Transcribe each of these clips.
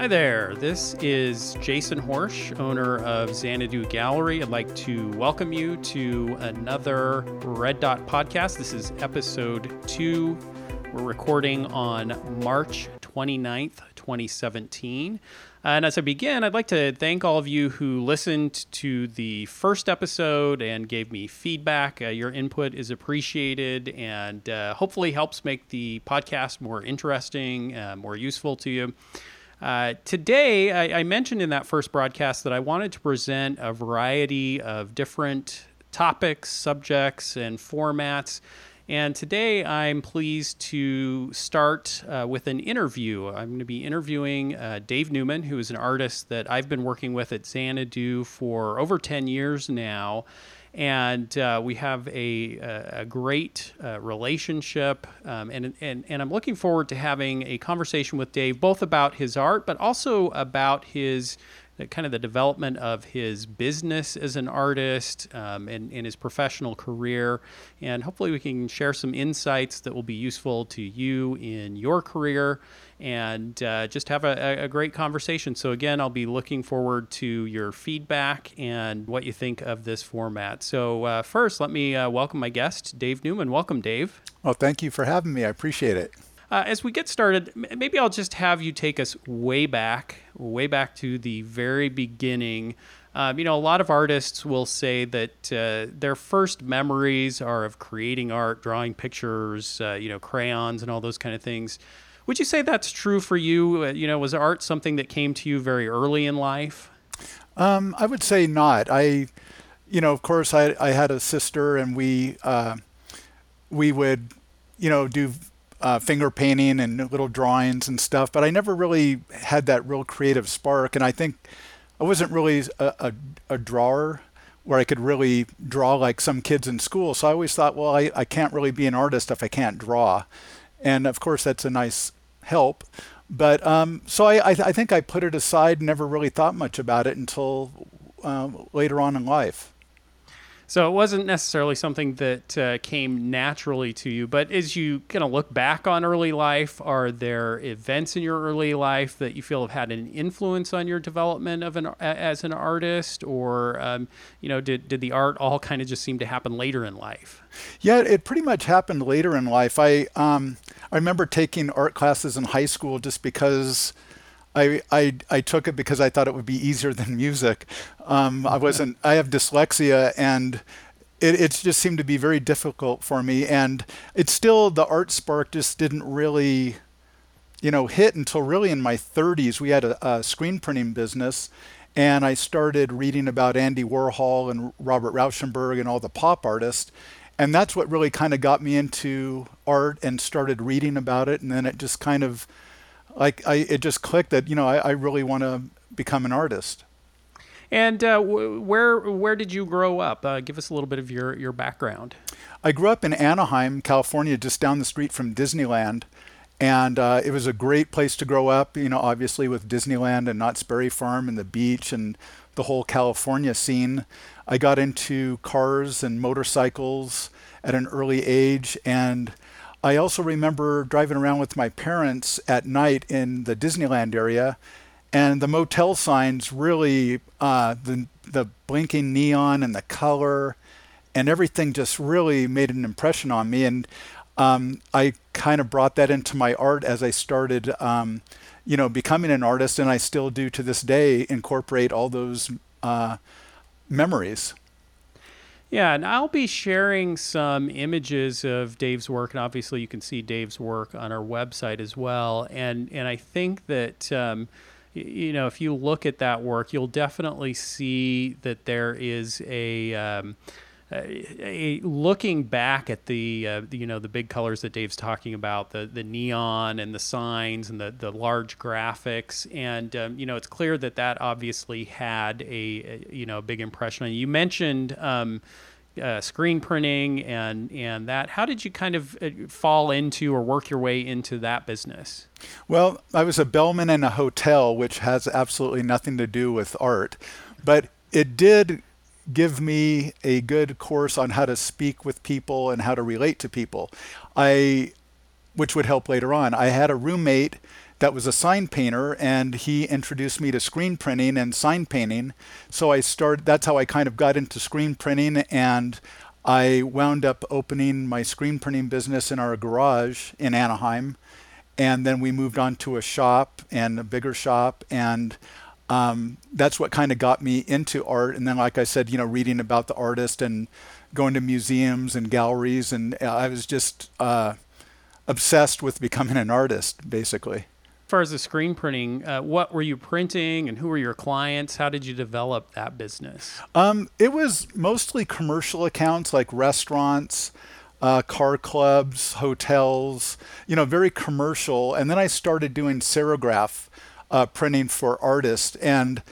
Hi there. This is Jason Horejs, owner of Xanadu Gallery. I'd like to welcome you to another Red Dot podcast. This is episode two. We're recording on March 29th, 2017. And as I begin, I'd like to thank all of you who listened to the first episode and gave me feedback. Uh, your input is appreciated and uh, hopefully helps make the podcast more interesting, uh, more useful to you. Uh, today, I, I, mentioned in that first broadcast that I wanted to present a variety of different topics, subjects, and formats. And today, I'm pleased to start uh, with an interview. I'm going to be interviewing uh, Dave Newman, who is an artist that I've been working with at Xanadu for over 10 years now and uh, we have a, a great uh, relationship. Um, and, and, and I'm looking forward to having a conversation with Dave, both about his art, but also about his kind of the development of his business as an artist um, and, and his professional career. And hopefully, we can share some insights that will be useful to you in your career and uh, just have a, a, great conversation. So, again, I'll be looking forward to your feedback and what you think of this format. So, uh, first, let me uh, welcome my guest, Dave Newman. Welcome, Dave. Well, thank you for having me. I appreciate it. Uh, as we get started, maybe I'll just have you take us way back, way back to the very beginning. Um, you know, a lot of artists will say that uh, their first memories are of creating art, drawing pictures, uh, you know, crayons, and all those kind of things. Would you say that's true for you? Uh, you know, was art something that came to you very early in life? Um, I would say not. I, you know, of course, I, I had a sister, and we uh, we would, you know, do uh, finger painting and little drawings and stuff, but I never really had that real creative spark. And I think I wasn't really a, a, a drawer where I could really draw like some kids in school. So I always thought, well, I, I can't really be an artist if I can't draw. And of course, that's a nice help. But um, so I, I, I, think I put it aside, never really thought much about it until uh, later on in life. So it wasn't necessarily something that uh, came naturally to you, but as you kind of look back on early life, are there events in your early life that you feel have had an influence on your development of an as an artist, or um, you know, did did the art all kind of just seem to happen later in life? Yeah, it pretty much happened later in life. I um, I remember taking art classes in high school just because I, I, I took it because I thought it would be easier than music. Um, I wasn't. I have dyslexia, and it, it just seemed to be very difficult for me. And it's still the art spark just didn't really, you know, hit until really in my 30s. We had a, a screen printing business, and I started reading about Andy Warhol and Robert Rauschenberg and all the pop artists. And that's what really kind of got me into art and started reading about it. And then it just kind of like I, it just clicked that you know I, I really want to become an artist. And uh, where where did you grow up? Uh, give us a little bit of your your background. I grew up in Anaheim, California, just down the street from Disneyland, and uh, it was a great place to grow up. You know, obviously with Disneyland and Knott's Berry Farm and the beach and the whole California scene. I got into cars and motorcycles at an early age, and I also remember driving around with my parents at night in the Disneyland area, and the motel signs really, uh, the the blinking neon and the color, and everything just really made an impression on me. And um, I kind of brought that into my art as I started, um, you know, becoming an artist, and I still do to this day incorporate all those uh, memories. Yeah, and I'll be sharing some images of Dave's work, and obviously you can see Dave's work on our website as well. And and I think that um, you know if you look at that work, you'll definitely see that there is a um, a, a, looking back at the, uh, you know the big colors that Dave's talking about the the neon and the signs and the the large graphics and um, you know it's clear that that obviously had a, a you know big impression on you. You mentioned um, uh, screen printing and and that. How did you kind of uh, fall into or work your way into that business? Well, I was a bellman in a hotel, which has absolutely nothing to do with art, but it did give me a good course on how to speak with people and how to relate to people. I which would help later on. I had a roommate that was a sign painter, and he introduced me to screen printing and sign painting. So I started. That's how I kind of got into screen printing, and I wound up opening my screen printing business in our garage in Anaheim, and then we moved on to a shop and a bigger shop, and um, that's what kind of got me into art. And then, like I said, you know, reading about the artist and going to museums and galleries, and I was just uh, obsessed with becoming an artist, basically. As far as the screen printing, uh, what were you printing, and who were your clients? How did you develop that business? Um, it was mostly commercial accounts like restaurants. Uh, car clubs, hotels, you know, very commercial. And then I started doing serigraph uh, printing for artists, and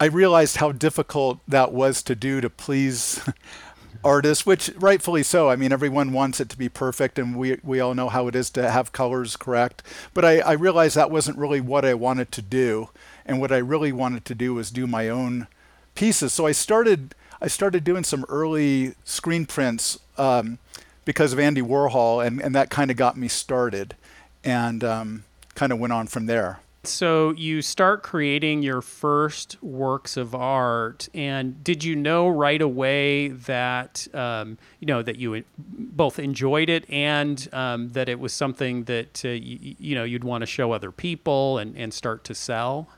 I realized how difficult that was to do to please artists, which rightfully so. I mean, everyone wants it to be perfect, and we we all know how it is to have colors correct. But I, I realized that wasn't really what I wanted to do, and what I really wanted to do was do my own pieces. So I started I started doing some early screen prints um, because of Andy Warhol, and and that kind of got me started, and um, kind of went on from there. So you start creating your first works of art, and did you know right away that um, you know that you both enjoyed it and um, that it was something that uh, you, you know you'd want to show other people and, and start to sell?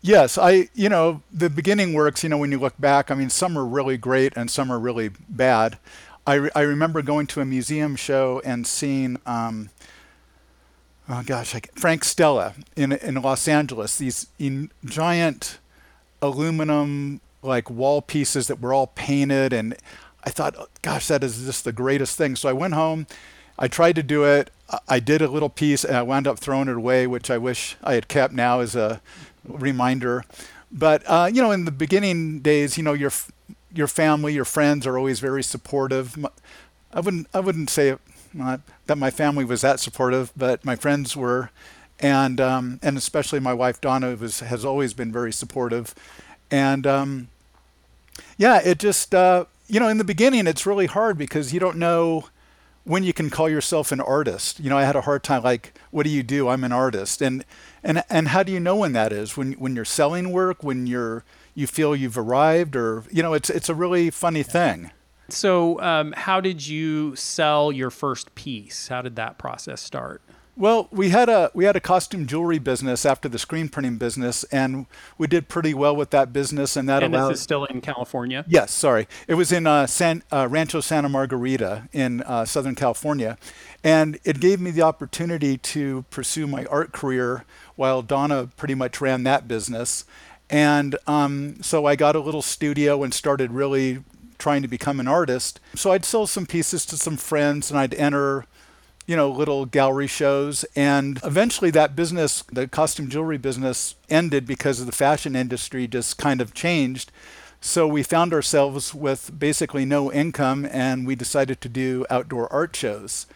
Yes, I you know the beginning works. You know when you look back, I mean some are really great and some are really bad. I, re- I remember going to a museum show and seeing. Um, oh gosh, Frank Stella in in Los Angeles. These in, giant aluminum like wall pieces that were all painted, and I thought, oh, gosh, that is just the greatest thing. So I went home. I tried to do it. I did a little piece, and I wound up throwing it away, which I wish I had kept now as a reminder. But uh, you know, in the beginning days, you know, your your family, your friends are always very supportive. I wouldn't I wouldn't say it not that my family was that supportive, but my friends were, and um, and especially my wife Donna was has always been very supportive, and um, yeah, it just uh, you know in the beginning it's really hard because you don't know when you can call yourself an artist. You know, I had a hard time like, what do you do? I'm an artist, and and and how do you know when that is? When when you're selling work, when you're you feel you've arrived, or you know, it's it's a really funny thing. So, um, how did you sell your first piece? How did that process start? Well, we had a we had a costume jewelry business after the screen printing business, and we did pretty well with that business, and that and allowed. this is still in California. Yes, sorry, it was in uh, San uh, Rancho Santa Margarita in uh, Southern California, and it gave me the opportunity to pursue my art career while Donna pretty much ran that business, and um, so I got a little studio and started really trying to become an artist. So I'd sell some pieces to some friends and I'd enter, you know, little gallery shows. And eventually that business, the costume jewelry business, ended because of the fashion industry just kind of changed. So we found ourselves with basically no income and we decided to do outdoor art shows.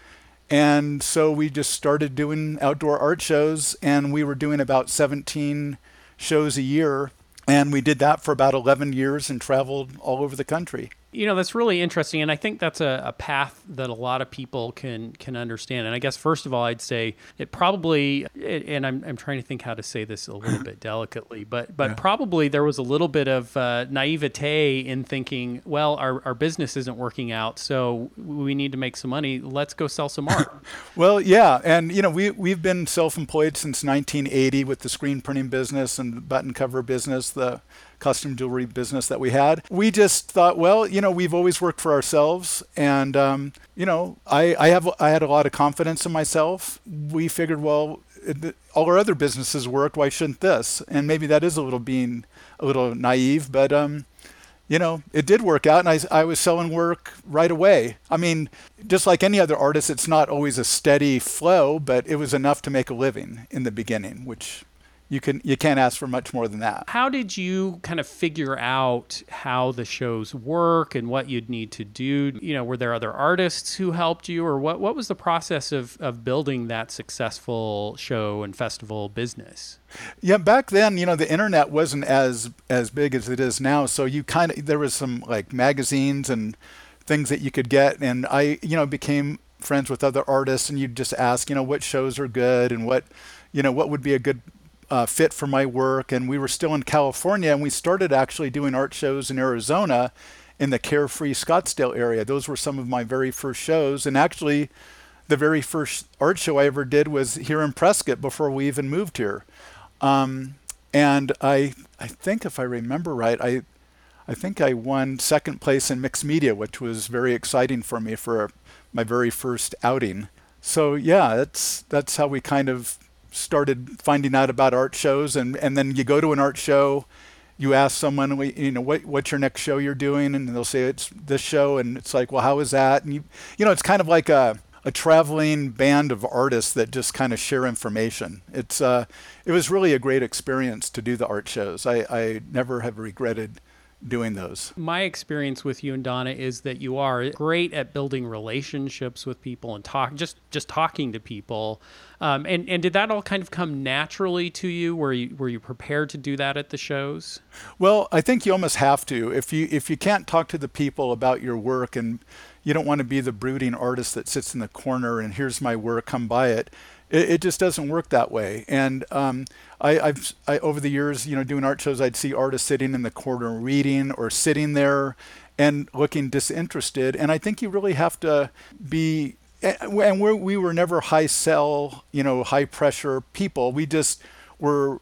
And so we just started doing outdoor art shows and we were doing about 17 shows a year and we did that for about 11 years and traveled all over the country you know that's really interesting and i think that's a, a, path that a lot of people can can understand and i guess first of all i'd say it probably and i'm, I'm trying to think how to say this a little bit delicately but but yeah. probably there was a little bit of uh, naivete in thinking well our, our business isn't working out so we need to make some money let's go sell some art well yeah and you know we, we've been self-employed since 1980 with the screen printing business and the button cover business the custom jewelry business that we had. We just thought, well, you know, we've always worked for ourselves, and um, you know, I, I have I had a lot of confidence in myself. We figured, well, all our other businesses worked. Why shouldn't this? And maybe that is a little being a little naive, but um, you know, it did work out, and I, I was selling work right away. I mean, just like any other artist, it's not always a steady flow, but it was enough to make a living in the beginning, which you can you can't ask for much more than that. How did you kind of figure out how the shows work and what you'd need to do? You know, were there other artists who helped you, or what? What was the process of of building that successful show and festival business? Yeah, back then, you know, the internet wasn't as as big as it is now, so you kind of there was some like magazines and things that you could get, and I, you know, became friends with other artists, and you'd just ask, you know, what shows are good and what, you know, what would be a good uh, fit for my work. And we were still in California, and we started actually doing art shows in Arizona in the Carefree Scottsdale area. Those were some of my very first shows. And actually, the very first art show I ever did was here in Prescott before we even moved here. Um, and I, I think if I remember right, I, I think I won second place in mixed media, which was very exciting for me for my very first outing. So yeah, that's that's how we kind of started finding out about art shows and, and then you go to an art show you ask someone you know what what's your next show you're doing and they'll say it's this show and it's like well how is that and you you know it's kind of like a a traveling band of artists that just kind of share information. It's uh, it was really a great experience to do the art shows. I, I never have regretted doing those. My experience with you and Donna is that you are great at building relationships with people and talk just just talking to people. Um, and and did that all kind of come naturally to you? Were you were you prepared to do that at the shows? Well, I think you almost have to. If you if you can't talk to the people about your work and you don't want to be the brooding artist that sits in the corner and here's my work, come buy it it, it just doesn't work that way. And um, I, I've I, over the years, you know, doing art shows, I'd see artists sitting in the corner reading or sitting there and looking disinterested. And I think you really have to be. And we're, we were never high sell, you know, high pressure people. We just were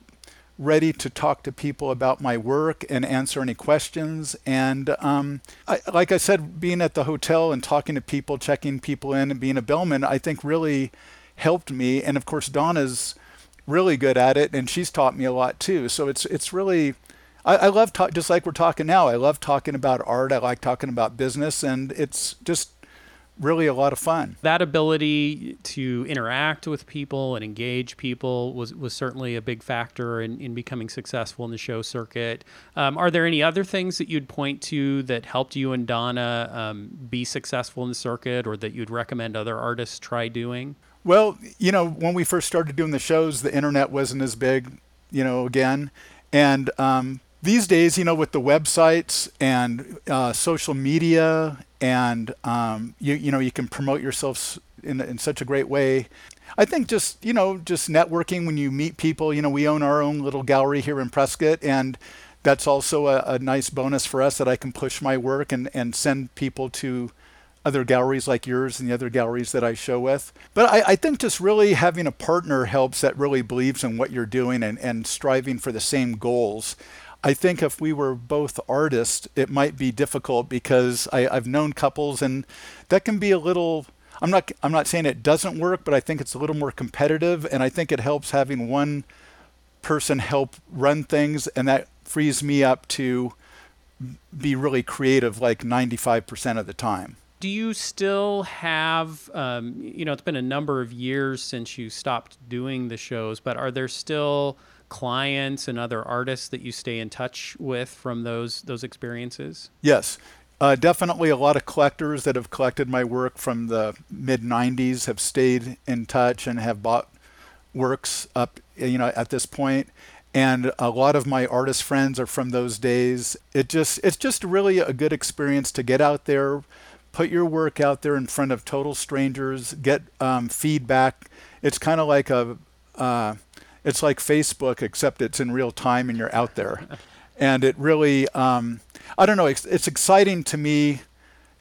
ready to talk to people about my work and answer any questions. And um, I, like I said, being at the hotel and talking to people, checking people in, and being a bellman, I think really helped me. And of course, Donna's really good at it, and she's taught me a lot too. So it's it's really I, I love talk, just like we're talking now. I love talking about art. I like talking about business, and it's just really a lot of fun. That ability to interact with people and engage people was, was certainly a big factor in, in becoming successful in the show circuit. Um, are there any other things that you'd point to that helped you and Donna um, be successful in the circuit or that you'd recommend other artists try doing? Well, you know, when we first started doing the shows, the internet wasn't as big, you know, again. And um, these days, you know, with the websites and uh, social media, and um, you you know, you can promote yourself in in such a great way. I think just you know, just networking when you meet people. You know, we own our own little gallery here in Prescott, and that's also a, a nice bonus for us that I can push my work and and send people to other galleries like yours and the other galleries that I show with. But I, I, think just really having a partner helps that really believes in what you're doing and, and striving for the same goals. I think if we were both artists, it might be difficult because I, I've known couples and that can be a little I'm not I'm not saying it doesn't work, but I think it's a little more competitive and I think it helps having one person help run things and that frees me up to be really creative like 95% of the time. Do you still have um, you know it's been a number of years since you stopped doing the shows but are there still clients and other artists that you stay in touch with from those those experiences? Yes. Uh, definitely a lot of collectors that have collected my work from the mid 90s have stayed in touch and have bought works up you know at this point. And a lot of my artist friends are from those days. It just it's just really a good experience to get out there put your work out there in front of total strangers, get um, feedback. It's kind of like a, uh, it's like Facebook, except it's in real time and you're out there. and it really, um, I don't know, it's, it's exciting to me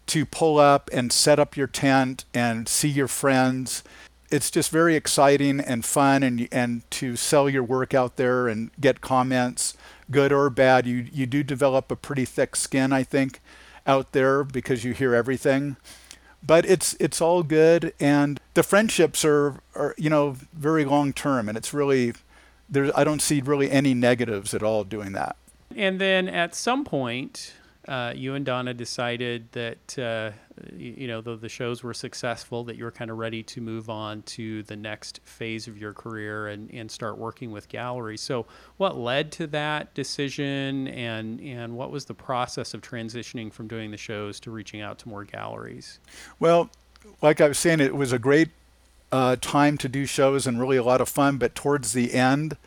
to pull up and set up your tent and see your friends. It's just very exciting and fun, and and to sell your work out there and get comments, good or bad. You you do develop a pretty thick skin, I think, out there because you hear everything. But it's it's all good, and the friendships are, are you know very long term, and it's really there. I don't see really any negatives at all doing that. And then at some point, uh, you and Donna decided that uh, you know though the shows were successful, that you were kind of ready to move on to the next phase of your career and, and start working with galleries. So, what led to that decision, and and what was the process of transitioning from doing the shows to reaching out to more galleries? Well, like I was saying, it was a great uh, time to do shows and really a lot of fun. But towards the end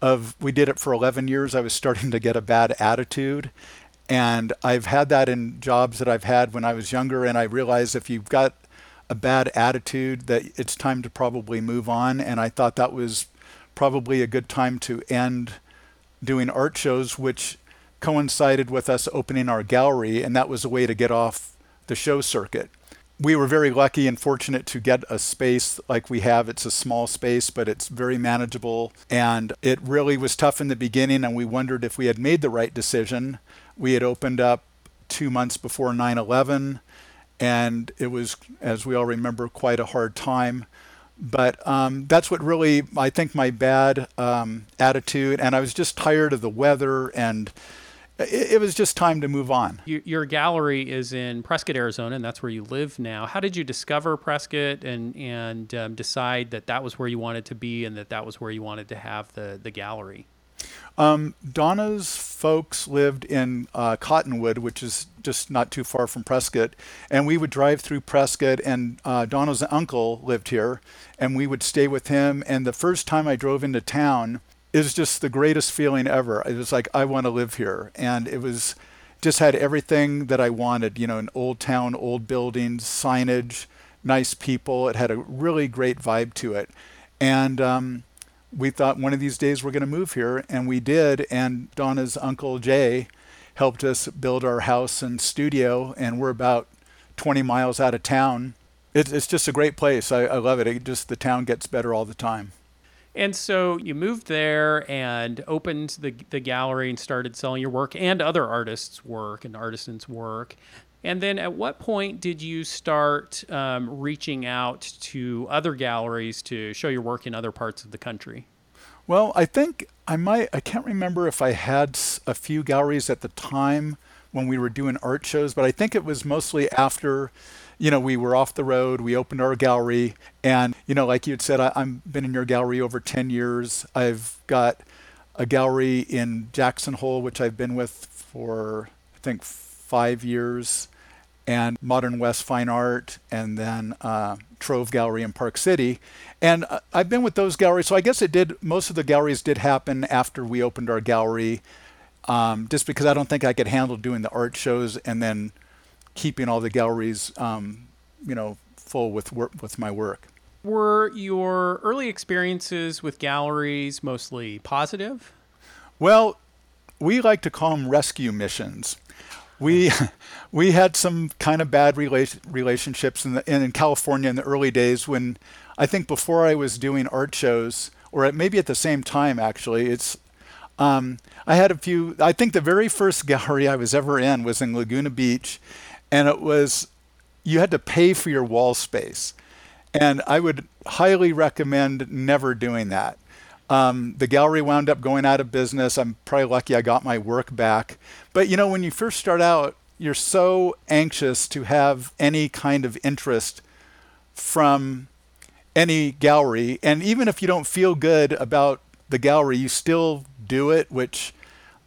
of we did it for 11 years, I was starting to get a bad attitude and I've had that in jobs that I've had when I was younger. And I realized if you've got a bad attitude that it's time to probably move on. And I thought that was probably a good time to end doing art shows, which coincided with us opening our gallery, and that was a way to get off the show circuit. We were very lucky and fortunate to get a space like we have. It's a small space, but it's very manageable. And it really was tough in the beginning, and we wondered if we had made the right decision. We had opened up two months before 9 11, and it was, as we all remember, quite a hard time. But um, that's what really, I think, my bad um, attitude. And I was just tired of the weather and it, it, was just time to move on. Your gallery is in Prescott, Arizona, and that's where you live now. How did you discover Prescott and and um, decide that that was where you wanted to be and that that was where you wanted to have the the gallery? Um, Donna's folks lived in uh, Cottonwood, which is just not too far from Prescott, and we would drive through Prescott. And uh, Donna's uncle lived here, and we would stay with him. And the first time I drove into town, was just the greatest feeling ever. It was like I want to live here, and it was just had everything that I wanted. You know, an old town, old buildings, signage, nice people. It had a really great vibe to it, and um, we thought one of these days we're going to move here, and we did. And Donna's uncle Jay helped us build our house and studio, and we're about 20 miles out of town. It, it's just a great place. I, I love it. it. Just the town gets better all the time. And so you moved there and opened the the gallery and started selling your work and other artists' work and artisans' work. And then at what point did you start um, reaching out to other galleries to show your work in other parts of the country? Well, I think I might, I can't remember if I had a few galleries at the time when we were doing art shows, but I think it was mostly after, you know, we were off the road, we opened our gallery. And, you know, like you had said, I, I've been in your gallery over 10 years. I've got a gallery in Jackson Hole, which I've been with for, I think, five years and Modern West Fine Art, and then uh, Trove Gallery in Park City. And uh, I've been with those galleries, so I guess it did. Most of the galleries did happen after we opened our gallery, um, just because I don't think I could handle doing the art shows and then keeping all the galleries, um, you know, full with work with my work. Were your early experiences with galleries mostly positive? Well, we like to call them rescue missions we we had some kind of bad rela- relationships in, the, in, in California in the early days when I think before I was doing art shows or at, maybe at the same time actually it's um, I had a few I think the very first gallery I was ever in was in Laguna Beach and it was you had to pay for your wall space. And I would highly recommend never doing that um, the gallery wound up going out of business. I'm probably lucky I got my work back. But you know, when you first start out, you're so anxious to have any kind of interest from any gallery. And even if you don't feel good about the gallery, you still do it, which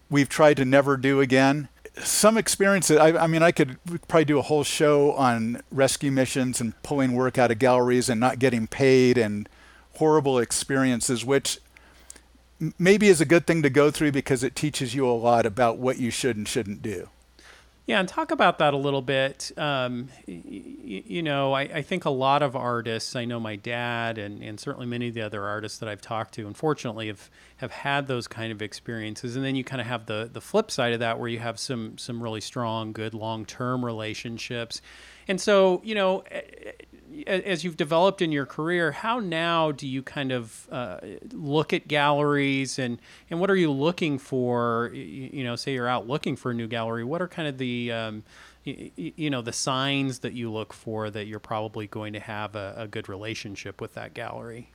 we've tried to never do again. Some experiences, I, I mean, I could probably do a whole show on rescue missions and pulling work out of galleries and not getting paid and horrible experiences, which maybe is a good thing to go through because it teaches you a lot about what you should and shouldn't do. Yeah, and talk about that a little bit. Um, y- you know, I, I, think a lot of artists, I know my dad and, and certainly many of the other artists that I've talked to, unfortunately, have, have had those kind of experiences. And then you kind of have the, the flip side of that where you have some, some really strong, good long term relationships. And so, you know, as you've developed in your career, how now do you kind of uh, look at galleries and, and what are you looking for? You, know, say you're out looking for a new gallery. What are kind of the um, you, you, know the signs that you look for that you're probably going to have a, a, good relationship with that gallery?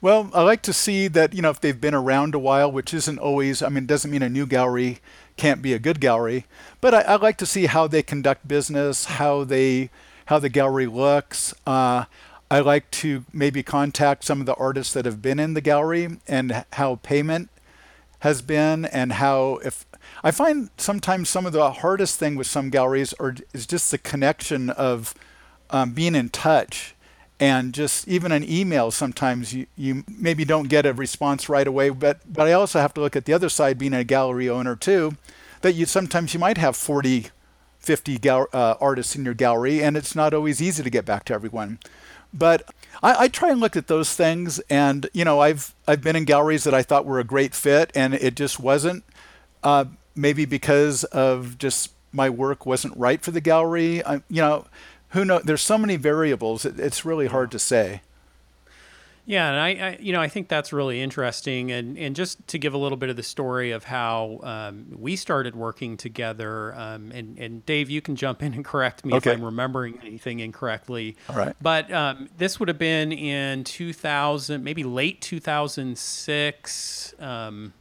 Well, I like to see that you know if they've been around a while, which isn't always. I mean, doesn't mean a new gallery can't be a good gallery, but I, I like to see how they conduct business, how they how the gallery looks. Uh, I like to maybe contact some of the artists that have been in the gallery and how payment has been and how if I find sometimes some of the hardest thing with some galleries are is just the connection of um, being in touch and just even an email sometimes you, you maybe don't get a response right away but but I also have to look at the other side being a gallery owner too that you sometimes you might have 40 50 gal- uh, artists in your gallery, and it's not always easy to get back to everyone. But I, I, try and look at those things, and you know, I've I've been in galleries that I thought were a great fit, and it just wasn't. Uh, maybe because of just my work wasn't right for the gallery. I, you know, who know? There's so many variables. It, it's really hard to say. Yeah, and I, I, you know, I think that's really interesting, and and just to give a little bit of the story of how um, we started working together, um, and and Dave, you can jump in and correct me okay. if I'm remembering anything incorrectly. All right. But um, this would have been in 2000, maybe late 2006. Um,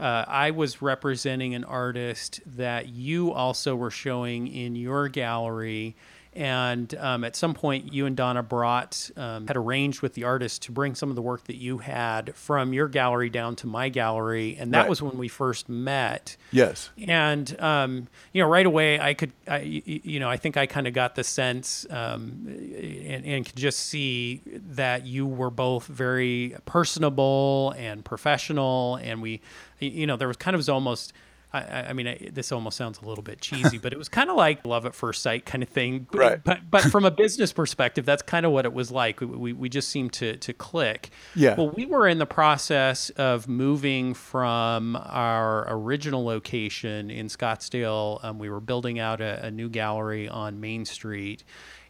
uh, I was representing an artist that you also were showing in your gallery and um, at some point, you and Donna brought, um, had arranged with the artist to bring some of the work that you had from your gallery down to my gallery. And that right. was when we first met. Yes. And, um, you know, right away, I could, I, you know, I think I kind of got the sense um, and, and could just see that you were both very personable and professional. And we, you know, there was kind of almost, I, I mean, I, this almost sounds a little bit cheesy, but it was kind of like love at first sight kind of thing. Right. But but from a business perspective, that's kind of what it was like. We, we, we just seemed to to click. Yeah. Well, we were in the process of moving from our original location in Scottsdale. Um, we were building out a, a, new gallery on Main Street,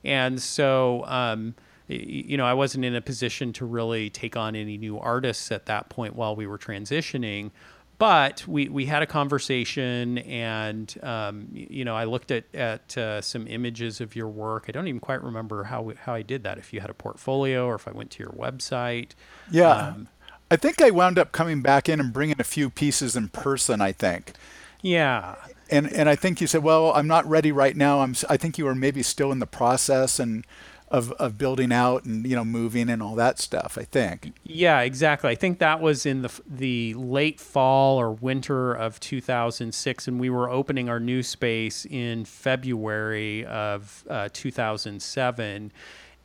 and so. Um, you know, I wasn't in a position to really take on any new artists at that point while we were transitioning but we, we had a conversation and um, you know i looked at, at uh, some images of your work. I don't even quite remember how, how i did that if you had a portfolio or if i went to your website. Yeah. Um, i think i wound up coming back in and bringing a few pieces in person i think. Yeah. And and i think you said well i'm not ready right now. I'm i think you were maybe still in the process. And of, of building out and you know moving and all that stuff i think. Yeah exactly. I think that was in the the late fall or winter of 2006 and we were opening our new space in february of uh, 2007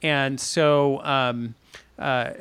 and so um, uh,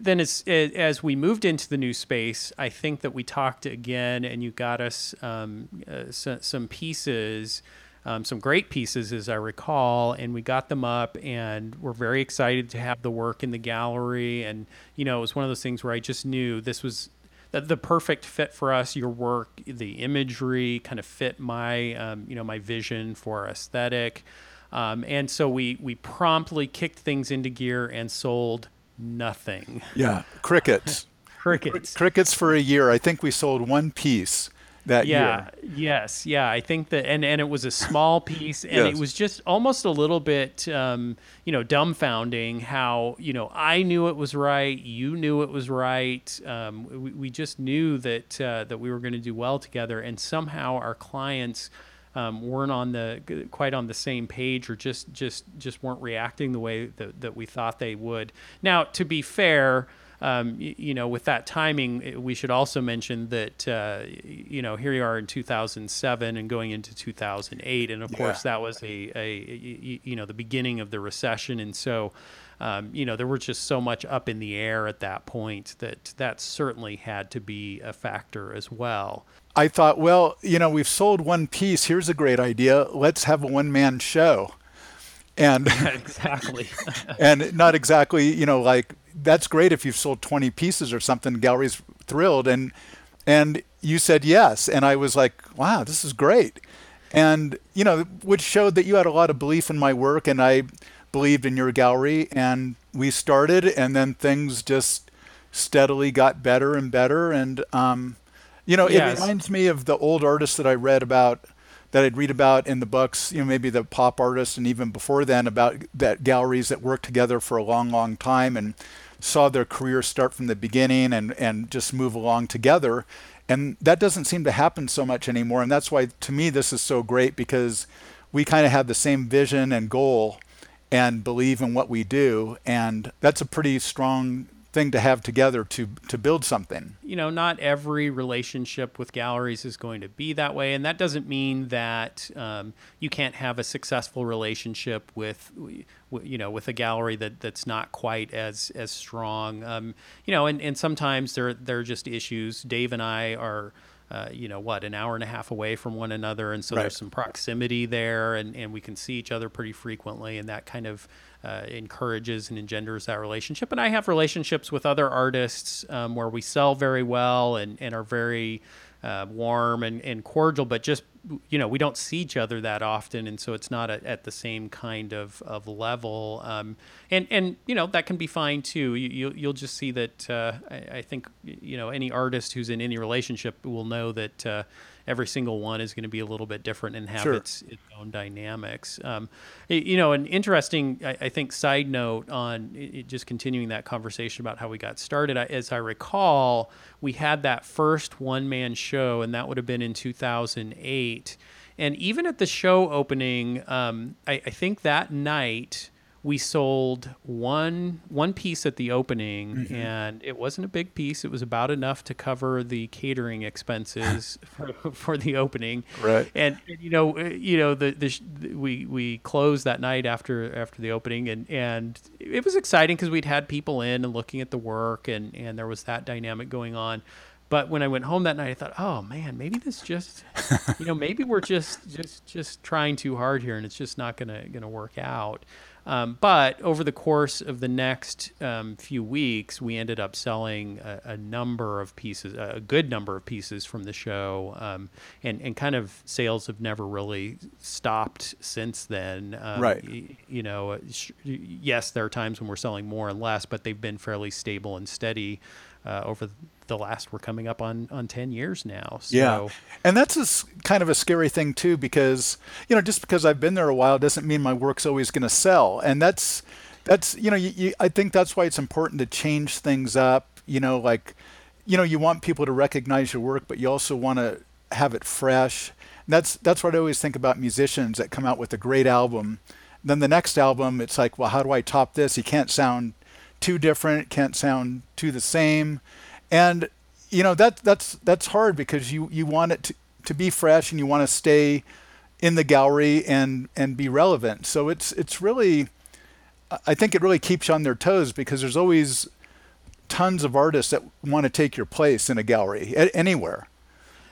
then as, as we moved into the new space, I think that we talked again, and you got us um, uh, some pieces um, some great pieces, as I recall, and we got them up, and we're very excited to have the work in the gallery. And you know, it was one of those things where I just knew this was the, the perfect fit for us. Your work, the imagery, kind of fit my, um, you know, my vision for aesthetic. Um, and so we we promptly kicked things into gear and sold nothing. Yeah, crickets. crickets. Crickets for a year. I think we sold one piece that yeah, year. Yes, yeah. I think that, and and it was a small piece, and yes. it was just almost a little bit, um, you know, dumbfounding how you know I knew it was right, you knew it was right. Um, we, we just knew that uh, that we were going to do well together, and somehow our clients. Um, weren't on the quite on the same page or just just just weren't reacting the way that, that we thought they would now to be fair um, you, you, know, with that timing, we should also mention that uh, you know here you are in 2007 and going into 2008, and of yeah. course that was a, a you know the beginning of the recession, and so. Um, you know, there was just so much up in the air at that point that that certainly had to be a factor as well. I thought, well, you know, we've sold one piece. Here's a great idea. Let's have a one man show. And exactly. and not exactly, you know, like that's great if you've sold 20 pieces or something. Gallery's thrilled, and and you said yes, and I was like, wow, this is great, and you know, which showed that you had a lot of belief in my work, and I believed in your gallery, and we started, and then things just steadily got better and better, and um, you know, yes. it reminds me of the old artists that I read about that I'd read about in the books, you know, maybe the pop artists and even before then about that galleries that worked together for a long, long time and saw their career start from the beginning and, and just move along together. And that doesn't seem to happen so much anymore. And that's why to me this is so great because we kind of have the same vision and goal and believe in what we do. And that's a pretty strong thing to have together to to build something. You know, not every relationship with galleries is going to be that way, and that doesn't mean that um, you can't have a successful relationship with, you know, with a gallery that that's not quite as as strong. Um, you know, and, and sometimes there there are just issues. Dave and I are uh, you know what an hour and a half away from one another and so Right. there's some proximity there and, and we can see each other pretty frequently and that kind of uh, encourages and engenders that relationship and i have relationships with other artists um, where we sell very well and, and are very uh, warm and, and cordial but just you know we don't see each other that often and so it's not at, at the same kind of, of level. Um, and and you know that can be fine too. You, you'll, you'll just see that uh, I, I think you know any artist who's in any relationship will know that uh, every single one is going to be a little bit different and have Sure. its its own dynamics. Um, you know an interesting I, I think side note on i- i- just continuing that conversation about how we got started I, as I recall we had that first one man show and that would have been in 2008 and even at the show opening um, I, I think that night we sold one one piece at the opening Mm-hmm. and it wasn't a big piece it was about enough to cover the catering expenses for, for the opening Right. and you know uh, you know the, the we we closed that night after after the opening and and it was exciting because we'd had people in and looking at the work and and there was that dynamic going on but when I went home that night, I thought, "Oh man, maybe this just, you know, maybe we're just just just trying too hard here, and it's just not gonna gonna work out." Um, but over the course of the next um, few weeks, we ended up selling a, a number of pieces, a good number of pieces from the show, um, and and kind of sales have never really stopped since then. Um, Right. y- You know, uh, sh- yes, there are times when we're selling more and less, but they've been fairly stable and steady uh, over the last. We're coming up on on ten years now. So, Yeah, and that's a kind of a scary thing too, because you know, just because I've been there a while doesn't mean my work's always going to sell, and that's that's you know, you, you, I think that's why it's important to change things up. You know, like you know, you want people to recognize your work, but you also want to have it fresh. And that's that's what I always think about musicians that come out with a great album. Then the next album, it's like, well, how do I top this? You can't sound too different, can't sound too the same, and you know that that's that's hard because you you want it to, to be fresh and you want to stay in the gallery and and be relevant. So it's it's really I- think it really keeps you on their toes because there's always tons of artists that want to take your place in a gallery a- anywhere.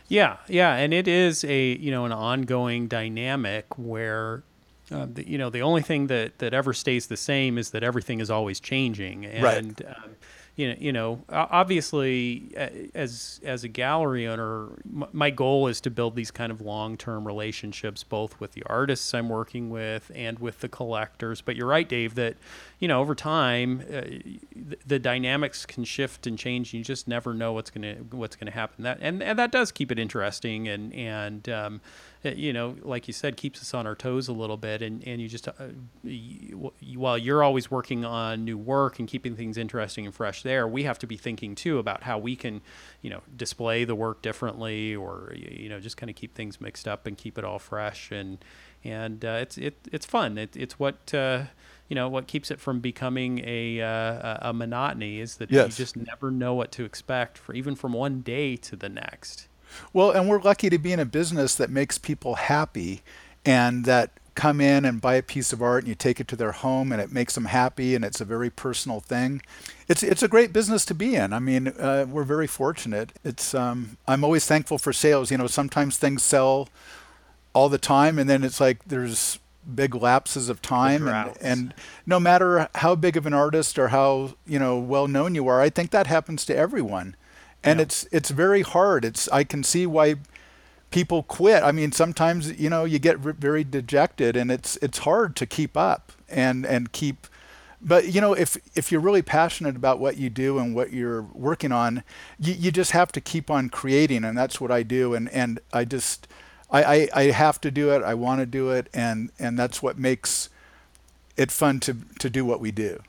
Yeah, yeah, and it is a you know an ongoing dynamic where. Uh, the, you know, the only thing that, that ever stays the same is that everything is always changing, and Right. um, you know, you know, obviously, as as a gallery owner, my goal is to build these kind of long term relationships, both with the artists I'm working with and with the collectors. But you're right, Dave, that you know, over time, uh, the, the dynamics can shift and change. You just never know what's gonna what's gonna happen. That and, and that does keep it interesting, and and um, you know, like you said, keeps us on our toes a little bit. And and you just uh, y- w- while you're always working on new work and keeping things interesting and fresh, there we have to be thinking too about how we can, you know, display the work differently, or you know, just kind of keep things mixed up and keep it all fresh. And and uh, it's it it's fun. It, it's what. Uh, you know what keeps it from becoming a uh, a a monotony is that Yes. you just never know what to expect for even from one day to the next. Well, and we're lucky to be in a business that makes people happy and that come in and buy a piece of art and you take it to their home and it makes them happy and it's a very personal thing. It's it's a great business to be in. I mean, uh, we're very fortunate. It's um, I'm always thankful for sales. You know, sometimes things sell all the time and then it's like there's big lapses of time and, and no matter how big of an artist or how you know well known you are i think that happens to everyone and Yeah. it's it's very hard. It's i can see why people quit. I mean sometimes you know you get very dejected and it's it's hard to keep up and and keep but you know if if you're really passionate about what you do and what you're working on you, you just have to keep on creating and that's what i do. And and i just i i, I have to do it. I want to do it. And and that's what makes it fun to to do what we do.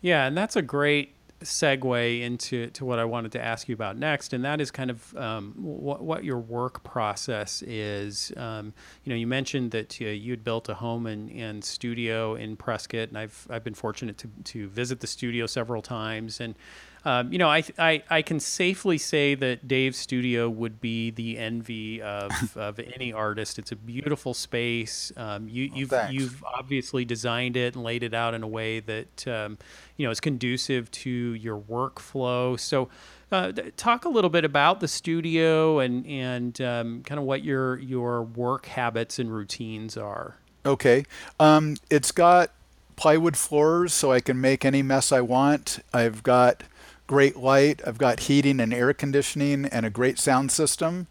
Yeah, and that's a great segue into to what I wanted to ask you about next, and that is kind of um, what what your work process is. Um, you know, you mentioned that uh, you'd built a home and, and studio in Prescott, and I've I've been fortunate to to visit the studio several times, and um, you know, I, I I can safely say that Dave's studio would be the envy of, of any artist. It's a beautiful space. Um, you, you've thanks. you've obviously designed it and laid it out in a way that um, you know is conducive to your workflow. So. Uh, talk a little bit about the studio and and um, kind of what your your work habits and routines are. Okay. Um, it's got plywood floors so I can make any mess I want. I've got great light, I've got heating and air conditioning, and a great sound system.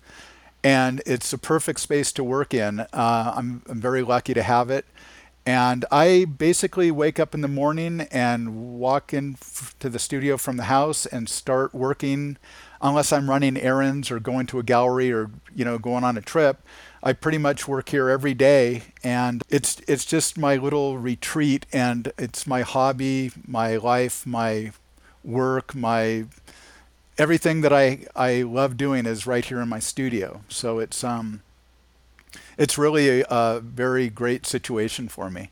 And it's a perfect space to work in. Uh, I'm, I'm very lucky to have it. And I basically wake up in the morning and walk into the studio from the house and start working, unless I'm running errands or going to a gallery or you know going on a trip. I pretty much work here every day, and it's it's just my little retreat, and it's my hobby, my life, my work, my everything that I I love doing is right here in my studio. So it's um it's really a, a very great situation for me.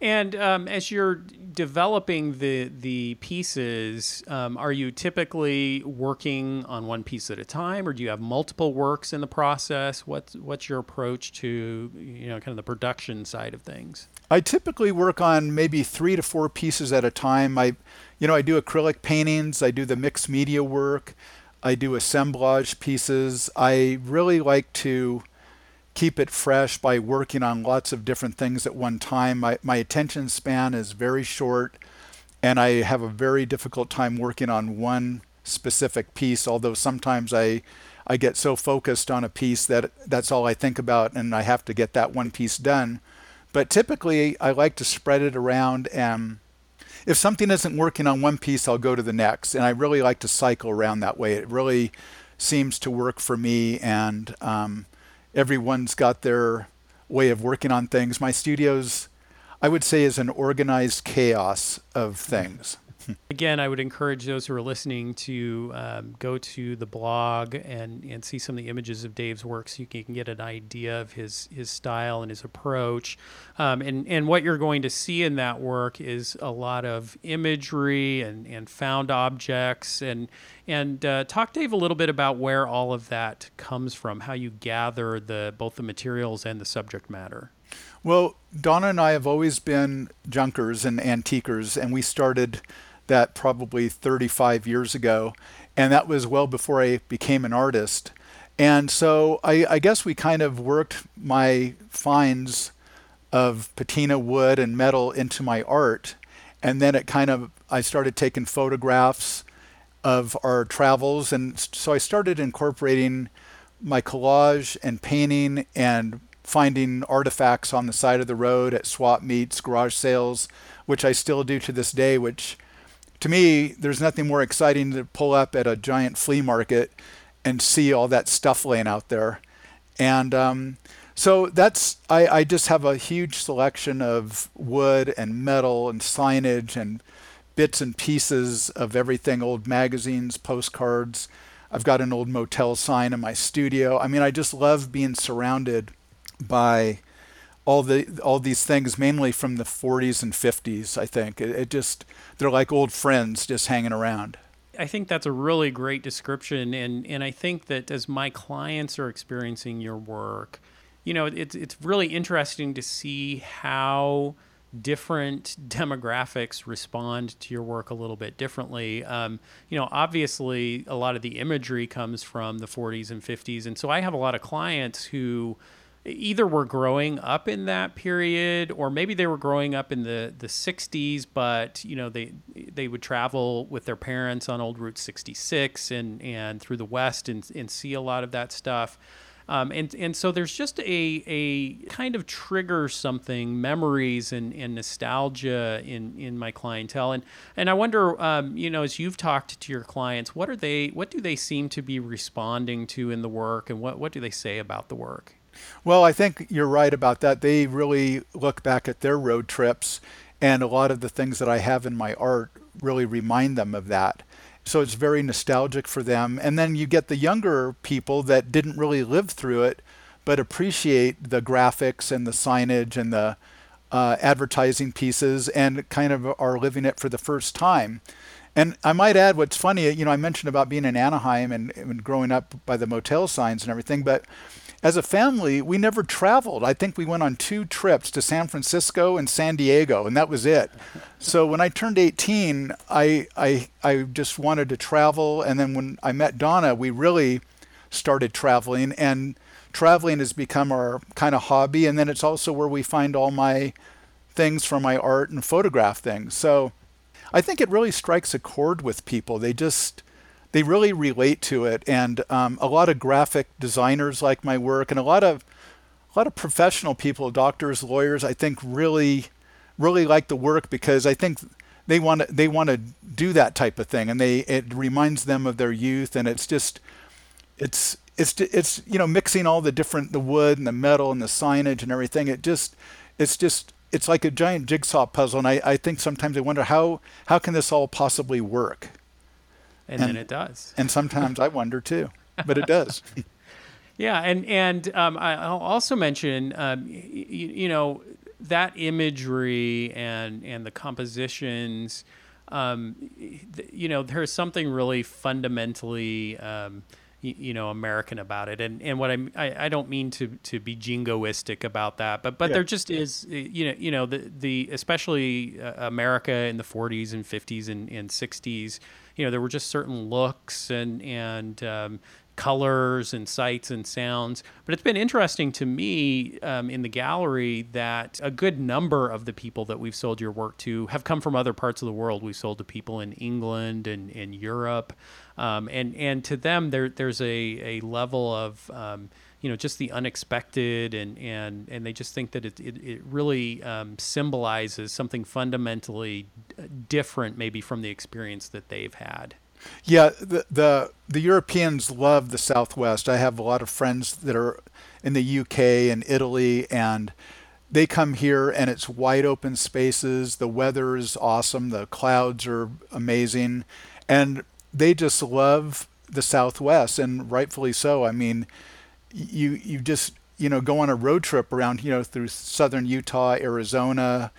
And um, as you're developing the the pieces, um, are you typically working on one piece at a time, or do you have multiple works in the process? What's what's your approach to you know kind of the production side of things? I typically work on maybe three to four pieces at a time. I, you know, I do acrylic paintings. I do the mixed media work. I do assemblage pieces. I really like to keep it fresh by working on lots of different things at one time. My, my attention span is very short, and I have a very difficult time working on one specific piece, although sometimes I, I get so focused on a piece that that's all I think about, and I have to get that one piece done. But typically, I like to spread it around, and if something isn't working on one piece, I'll go to the next. And I really like to cycle around that way. It really seems to work for me, and um, everyone's got their way of working on things. My studio's, I would say, is an organized chaos of things. Again, I would encourage those who are listening to um, go to the blog and, and see some of the images of Dave's work so you can, get an idea of his, his style and his approach. Um, and, and what you're going to see in that work is a lot of imagery and, and found objects. And, and uh, talk, Dave, a little bit about where all of that comes from, how you gather the, both the materials and the subject matter. Well, Donna and I have always been junkers and antiquers, and we started that probably 35 years ago, and that was well before I became an artist. And so I, I guess we kind of worked my finds of patina wood and metal into my art, and then it kind of I started taking photographs of our travels, and so I started incorporating my collage and painting and finding artifacts on the side of the road at swap meets, garage sales, which I still do to this day, which to me, there's nothing more exciting to pull up at a giant flea market and see all that stuff laying out there. And um, so that's, I, I just have a huge selection of wood and metal and signage and bits and pieces of everything old magazines, postcards. I've got an old motel sign in my studio. I mean, I just love being surrounded by all the all these things mainly from the 40s and 50s i think it, it, just they're like old friends just hanging around i think that's a really great description and and i think that as my clients are experiencing your work you know it's it's really interesting to see how different demographics respond to your work a little bit differently. Um, you know, obviously, a lot of the imagery comes from the 40s and 50s, and so I have a lot of clients who either were growing up in that period or maybe they were growing up in the, the 60s but you know they they would travel with their parents on old route 66 and and through the west and, and see a lot of that stuff. Um, and and so there's just a a kind of trigger something memories and, and nostalgia in in my clientele. And and I wonder um, you know as you've talked to your clients what are they what do they seem to be responding to in the work and what what do they say about the work well, I think you're right about that. They really look back at their road trips, and a lot of the things that I have in my art really remind them of that. So it's very nostalgic for them. And then you get the younger people that didn't really live through it, but appreciate the graphics and the signage and the uh, advertising pieces and kind of are living it for the first time. And I might add, what's funny, you know, I mentioned about being in Anaheim and, and growing up by the motel signs and everything, but as a family, we never traveled. I think we went on two trips to San Francisco and San Diego, and that was it. so when I turned 18, I, I, I just wanted to travel. And then when I met Donna, we really started traveling. And traveling has become our kind of hobby. And then it's also where we find all my things for my art and photograph things. So I think it really strikes a chord with people. They just they really relate to it, and um, a lot of graphic designers like my work, and a lot of a lot of professional people, doctors, lawyers, I think really really like the work because I think they want to they want to do that type of thing, and they it reminds them of their youth, and it's just it's it's it's you know mixing all the different the wood and the metal and the signage and everything. It just it's just it's like a giant jigsaw puzzle, and I, I think sometimes I wonder how how can this all possibly work and, and then it does. And sometimes I wonder too, but it does. yeah, and and um, I'll also mention, um, you, you, know, that imagery and and the compositions. Um, you know, there's something really fundamentally. Um, you, know American about it, and and what I'm, I I don't mean to to be jingoistic about that, but but yeah. there just is you know you know the the especially uh, America in the 40s and 50s and, and 60s you know there were just certain looks and and um, colors and sights and sounds. But it's been interesting to me um, in the gallery that a good number of the people that we've sold your work to have come from other parts of the world. We've sold to people in England and in Europe, um, and and to them there there's a a level of um, you know just the unexpected and and and they just think that it it, it really um, symbolizes something fundamentally different maybe from the experience that they've had. Yeah the the the Europeans love the southwest. I have a lot of friends that are in the UK and Italy and they come here and it's wide open spaces. The weather is awesome. The clouds are amazing. And they just love the southwest and rightfully so. I mean you you just you know go on a road trip around you know through southern Utah, Arizona.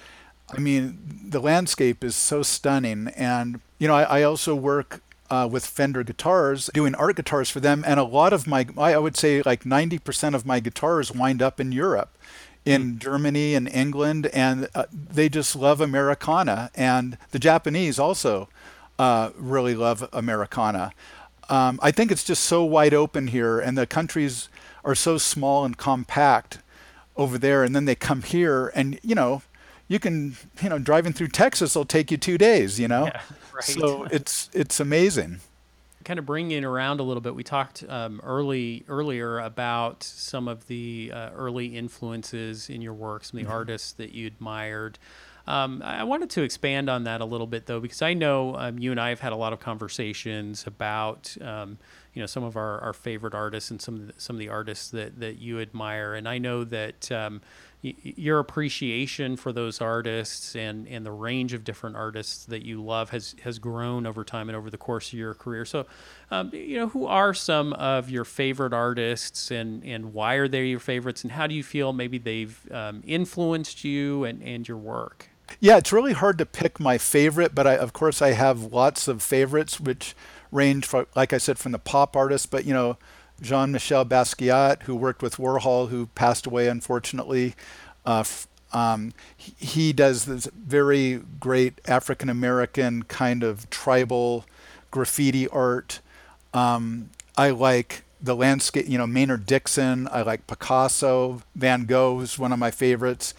I mean, the landscape is so stunning, and you know I, I also work uh, with Fender guitars, doing art guitars for them, and a lot of my I would say like 90% of my guitars wind up in Europe, in mm. Germany and England, and uh, they just love Americana, and the Japanese also uh, really love Americana. Um, I think it's just so wide open here, and the countries are so small and compact over there, and then they come here, and you know, you can, you know, driving through Texas will take you two days, you know. Yeah, right. So it's it's amazing. Kind of bringing it around a little bit. We talked um, early earlier about some of the uh, early influences in your work, some of the mm-hmm. artists that you admired. Um, I wanted to expand on that a little bit, though, because I know um, you and I have had a lot of conversations about um, you know some of our, our favorite artists and some of the, some of the artists that, that you admire. And I know that um, y- your appreciation for those artists and, and the range of different artists that you love has has grown over time and over the course of your career. So, um, you know, who are some of your favorite artists and, and why are they your favorites and how do you feel maybe they've um, influenced you and, and your work? Yeah, it's really hard to pick my favorite, but I, of course I have lots of favorites, which range from, like I said, from the pop artists, but you know, Jean-Michel Basquiat, who worked with Warhol, who passed away unfortunately. Uh, um, he, he does this very great African American kind of tribal graffiti art. Um, I like the landscape, you know, Maynard Dixon. I like Picasso. Van Gogh is one of my favorites.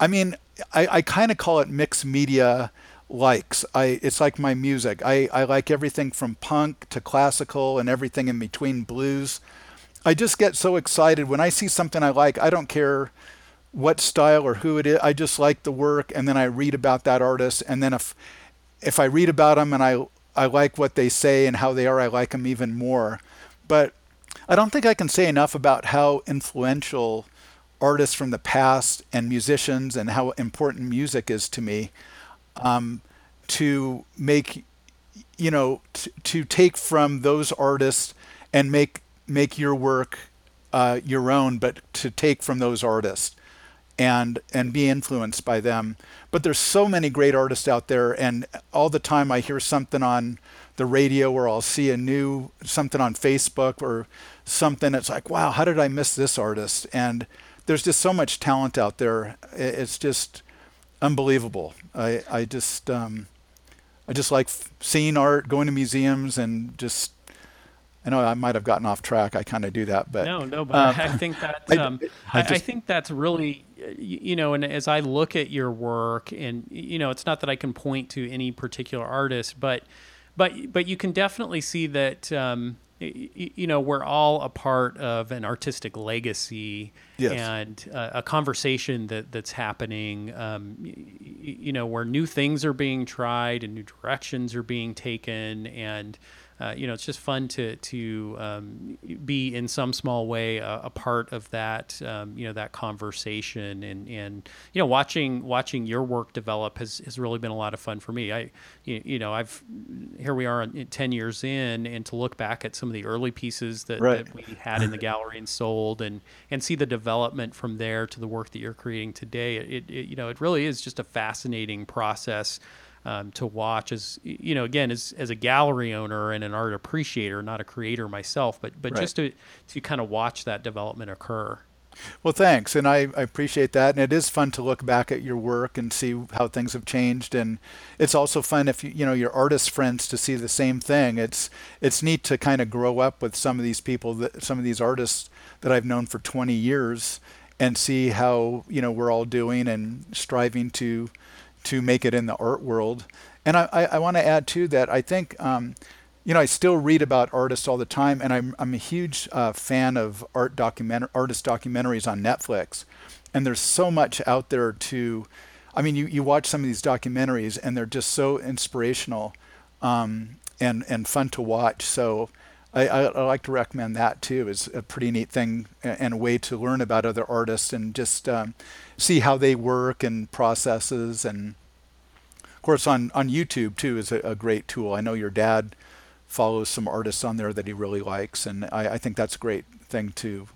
I mean, I, I kind of call it mixed media likes. I it's like my music. I, I like everything from punk to classical and everything in between blues. I just get so excited when I see something I like. I don't care what style or who it is. I just like the work and then I read about that artist and then if if I read about them and I I like what they say and how they are, I like them even more. But I don't think I can say enough about how influential artists from the past and musicians and how important music is to me um, to make you know t- to take from those artists and make make your work uh, your own, but to take from those artists. and and be influenced by them. But there's so many great artists out there, and all the time I hear something on the radio or I'll see a new something on Facebook or something. It's like, wow, how did I miss this artist? And there's just so much talent out there. It's just unbelievable. I I just um, I just like seeing art, going to museums, and just I know I might have gotten off track. I kind of do that, but no, no. But um, I think that um, I, I, just, I, think that's really, you know, and as I look at your work, and you know, it's not that I can point to any particular artist, but but but you can definitely see that. Um, you know, we're all a part of an artistic legacy yes. and uh, a conversation that that's happening. Um, you know, where new things are being tried and new directions are being taken, and uh, you know, it's just fun to to um, be in some small way a, a part of that, um, you know, that conversation and and you know, watching watching your work develop has, has really been a lot of fun for me. I, you, know, I've here we are ten years in, and to look back at some of the early pieces that, right. that we had in the gallery and sold, and and see the development from there to the work that you're creating today. It, it you know, it really is just a fascinating process um, to watch as you know again as, as a gallery owner and an art appreciator not a creator myself but but right. just to to kind of watch that development occur well thanks and I, I appreciate that and it is fun to look back at your work and see how things have changed and it's also fun if you you know your artist friends to see the same thing it's it's neat to kind of grow up with some of these people that some of these artists that I've known for 20 years and see how you know we're all doing and striving to to make it in the art world. And I, I, I want to add too that I think, um, you know, I still read about artists all the time, and I'm, I'm a huge uh, fan of art document artist documentaries on Netflix. And there's so much out there to, I mean, you, you watch some of these documentaries, and they're just so inspirational um, and and fun to watch. So. I, I, I, like to recommend that too. It's a pretty neat thing and a way to learn about other artists and just um, see how they work and processes. And of course, on, on YouTube too is a, a, great tool. I know your dad follows some artists on there that he really likes, and I, I think that's a great thing to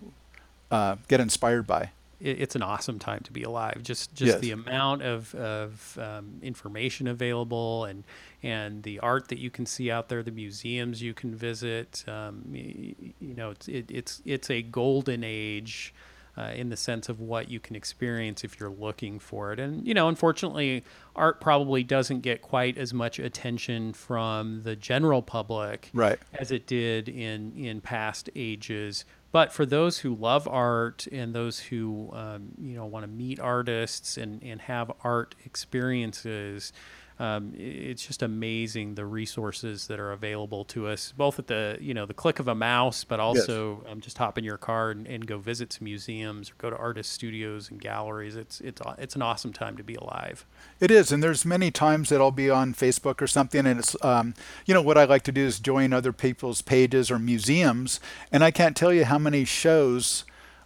uh, get inspired by. It's an awesome time to be alive. Just just yes. the amount of, of um, information available and and the art that you can see out there, the museums you can visit. Um, you know, it's it, it's it's a golden age uh, in the sense of what you can experience if you're looking for it. And, you know, unfortunately, art probably doesn't get quite as much attention from the general public right. as it did in, in past ages. But for those who love art and those who, um, you know, want to meet artists and, and have art experiences, um, it's just amazing the resources that are available to us, both at the you know the click of a mouse, but also yes. um, just hop in your car and, and, go visit some museums or go to artist studios and galleries. It's it's it's an awesome time to be alive. It is, and there's many times that I'll be on Facebook or something, and it's um, you know what I like to do is join other people's pages or museums, and I can't tell you how many shows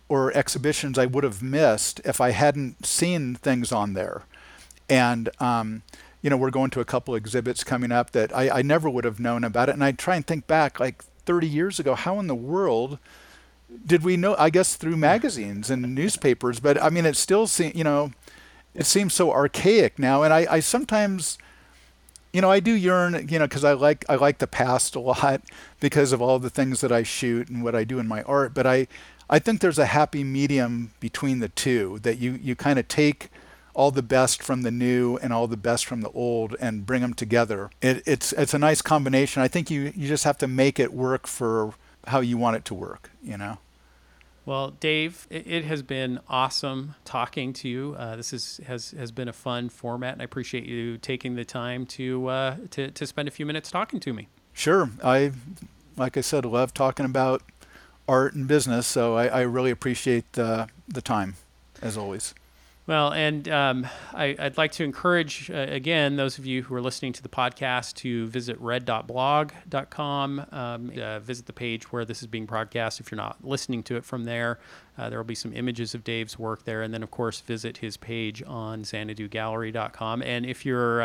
or exhibitions I would have missed if I hadn't seen things on there, and um, you know, we're going to a couple exhibits coming up that I, I never would have known about it. And I try and think back like 30 years ago, how in the world did we know? I guess through magazines and newspapers, but I mean, it still seems, you know, it seems so archaic now. And I, I sometimes, you know, I do yearn, you know, because I like I like the past a lot because of all the things that I shoot and what I do in my art. But I, I think there's a happy medium between the two that you you kind of take all the best from the new and all the best from the old and bring them together. It, it's it's a nice combination. I think you you just have to make it work for how you want it to work. You know. Well, Dave, it, has been awesome talking to you. Uh, this is, has has been a fun format, and I appreciate you taking the time to uh, to to spend a few minutes talking to me. Sure, I like I said, love talking about art and business, so I, I really appreciate the the time, as always. Well, and um, I, would like to encourage, uh, again, those of you who are listening to the podcast to visit reddotblog.com, um, uh, visit the page where this is being broadcast. If you're not listening to it from there, uh, there will be some images of Dave's work there. And then, of course, visit his page on xanadugallery.com. And if you're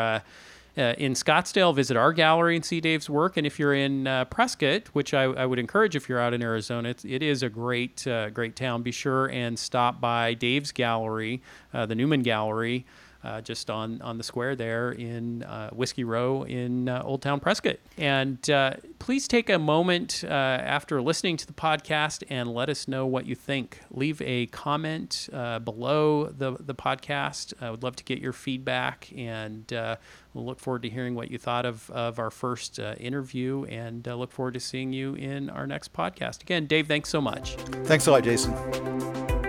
uh, in Scottsdale, visit our gallery and see Dave's work. And if you're in uh, Prescott, which I, I, would encourage if you're out in Arizona, it's, it is a great, uh, great town. Be sure and stop by Dave's gallery, uh, the Newman Gallery uh, just on, on the square there in uh, Whiskey Row in uh, Old Town Prescott. And uh, please take a moment uh, after listening to the podcast and let us know what you think. Leave a comment uh, below the, the podcast. I would love to get your feedback and we'll look forward to hearing what you thought of, of our first interview and look forward to seeing you in our next podcast. Again, Dave, thanks so much. Thanks a lot, Jason.